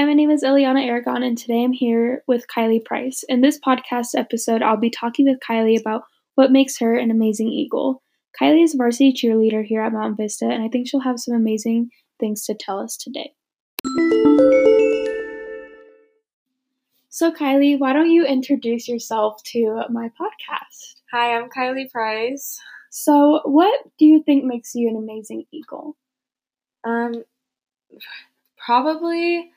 name is Eliana Aragon, and today I'm here with Kylie Price. In this podcast episode, I'll be talking with Kylie about what makes her an amazing Eagle. Kylie is varsity cheerleader here at Mountain Vista, and I think she'll have some amazing things to tell us today. So, Kylie, why don't you introduce yourself to my podcast? Hi, I'm Kylie Price. So, what do you think makes you an amazing Eagle? Um, probably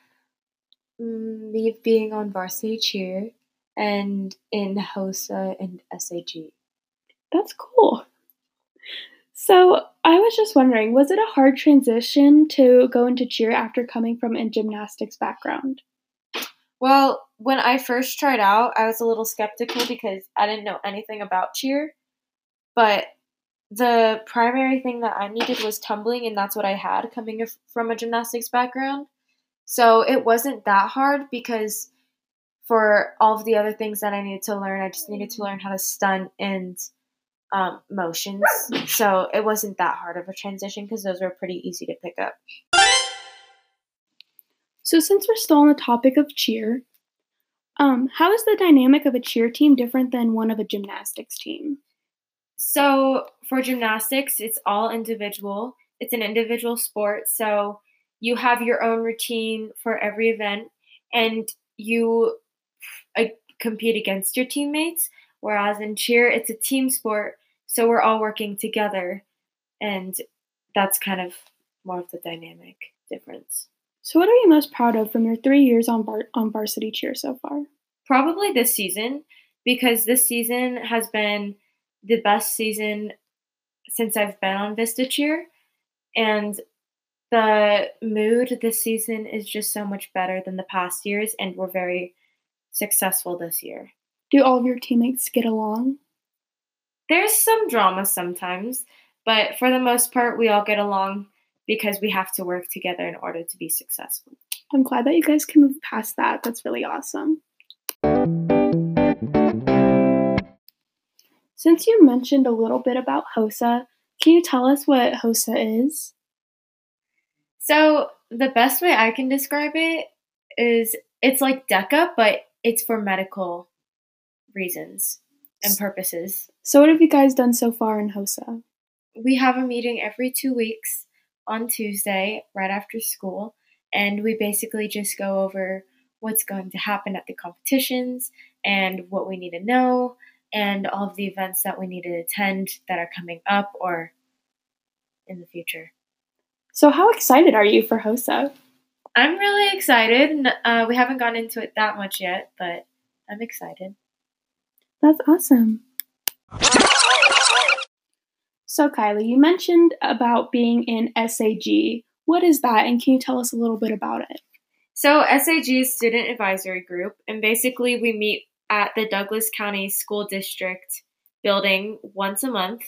me being on varsity cheer and in HOSA and SAG. That's cool. So, I was just wondering, was it a hard transition to go into cheer after coming from a gymnastics background? Well, when I first tried out, I was a little skeptical because I didn't know anything about cheer. But the primary thing that I needed was tumbling, and that's what I had coming from a gymnastics background. So it wasn't that hard because for all of the other things that I needed to learn, I just needed to learn how to stunt and um, motions. So it wasn't that hard of a transition because those were pretty easy to pick up. So since we're still on the topic of cheer, um, how is the dynamic of a cheer team different than one of a gymnastics team? So for gymnastics, it's all individual. It's an individual sport, so you have your own routine for every event, and you uh, compete against your teammates. Whereas in cheer, it's a team sport, so we're all working together, and that's kind of more of the dynamic difference. So, what are you most proud of from your three years on bar- on varsity cheer so far? Probably this season, because this season has been the best season since I've been on Vista Cheer. And the mood this season is just so much better than the past years, and we're very successful this year. Do all of your teammates get along? There's some drama sometimes, but for the most part, we all get along because we have to work together in order to be successful. I'm glad that you guys can move past that. That's really awesome. Since you mentioned a little bit about HOSA, can you tell us what HOSA is? So, the best way I can describe it is it's like DECA, but it's for medical reasons and purposes. So, what have you guys done so far in HOSA? We have a meeting every two weeks on Tuesday, right after school, and we basically just go over what's going to happen at the competitions and what we need to know and all of the events that we need to attend that are coming up or in the future. So, how excited are you for HOSA? I'm really excited. Uh, we haven't gone into it that much yet, but I'm excited. That's awesome. So, Kylie, you mentioned about being in SAG. What is that, and can you tell us a little bit about it? So, SAG is Student Advisory Group, and basically, we meet at the Douglas County School District building once a month,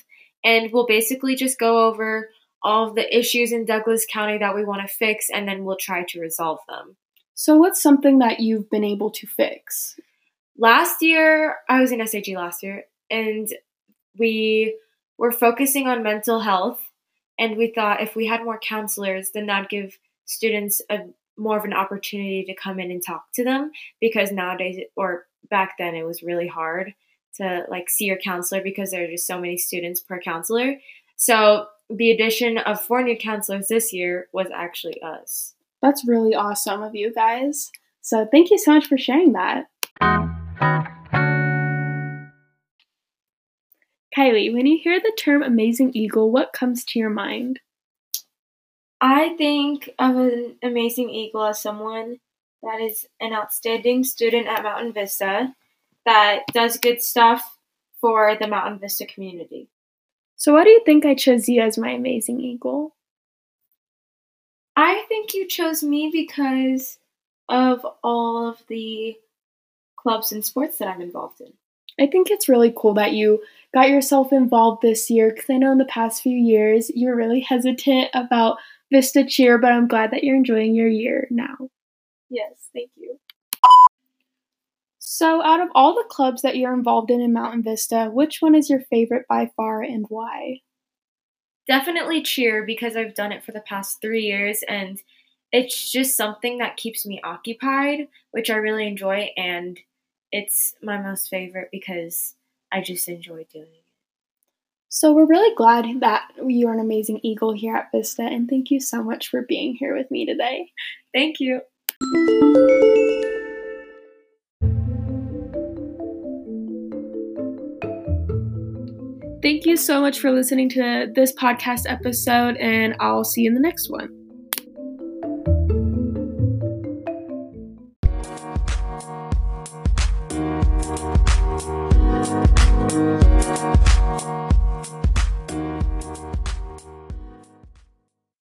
and we'll basically just go over all of the issues in Douglas County that we want to fix, and then we'll try to resolve them. So, what's something that you've been able to fix? Last year, I was in SAG last year, and we were focusing on mental health. And we thought if we had more counselors, then that'd give students a more of an opportunity to come in and talk to them because nowadays, or back then it was really hard to like see your counselor because there are just so many students per counselor. So the addition of four new counselors this year was actually us. That's really awesome of you guys. So thank you so much for sharing that. Kylie, when you hear the term amazing eagle, what comes to your mind? I think of an amazing eagle as someone that is an outstanding student at Mountain Vista that does good stuff for the Mountain Vista community. So, why do you think I chose you as my amazing eagle? I think you chose me because of all of the clubs and sports that I'm involved in. I think it's really cool that you got yourself involved this year because I know in the past few years you were really hesitant about Vista Cheer, but I'm glad that you're enjoying your year now. Yes, thank you. So, out of all the clubs that you're involved in in Mountain Vista, which one is your favorite by far and why? Definitely cheer because I've done it for the past three years and it's just something that keeps me occupied, which I really enjoy, and it's my most favorite because I just enjoy doing it. So, we're really glad that you're an amazing Eagle here at Vista, and thank you so much for being here with me today. Thank you. Thank you so much for listening to this podcast episode, and I'll see you in the next one.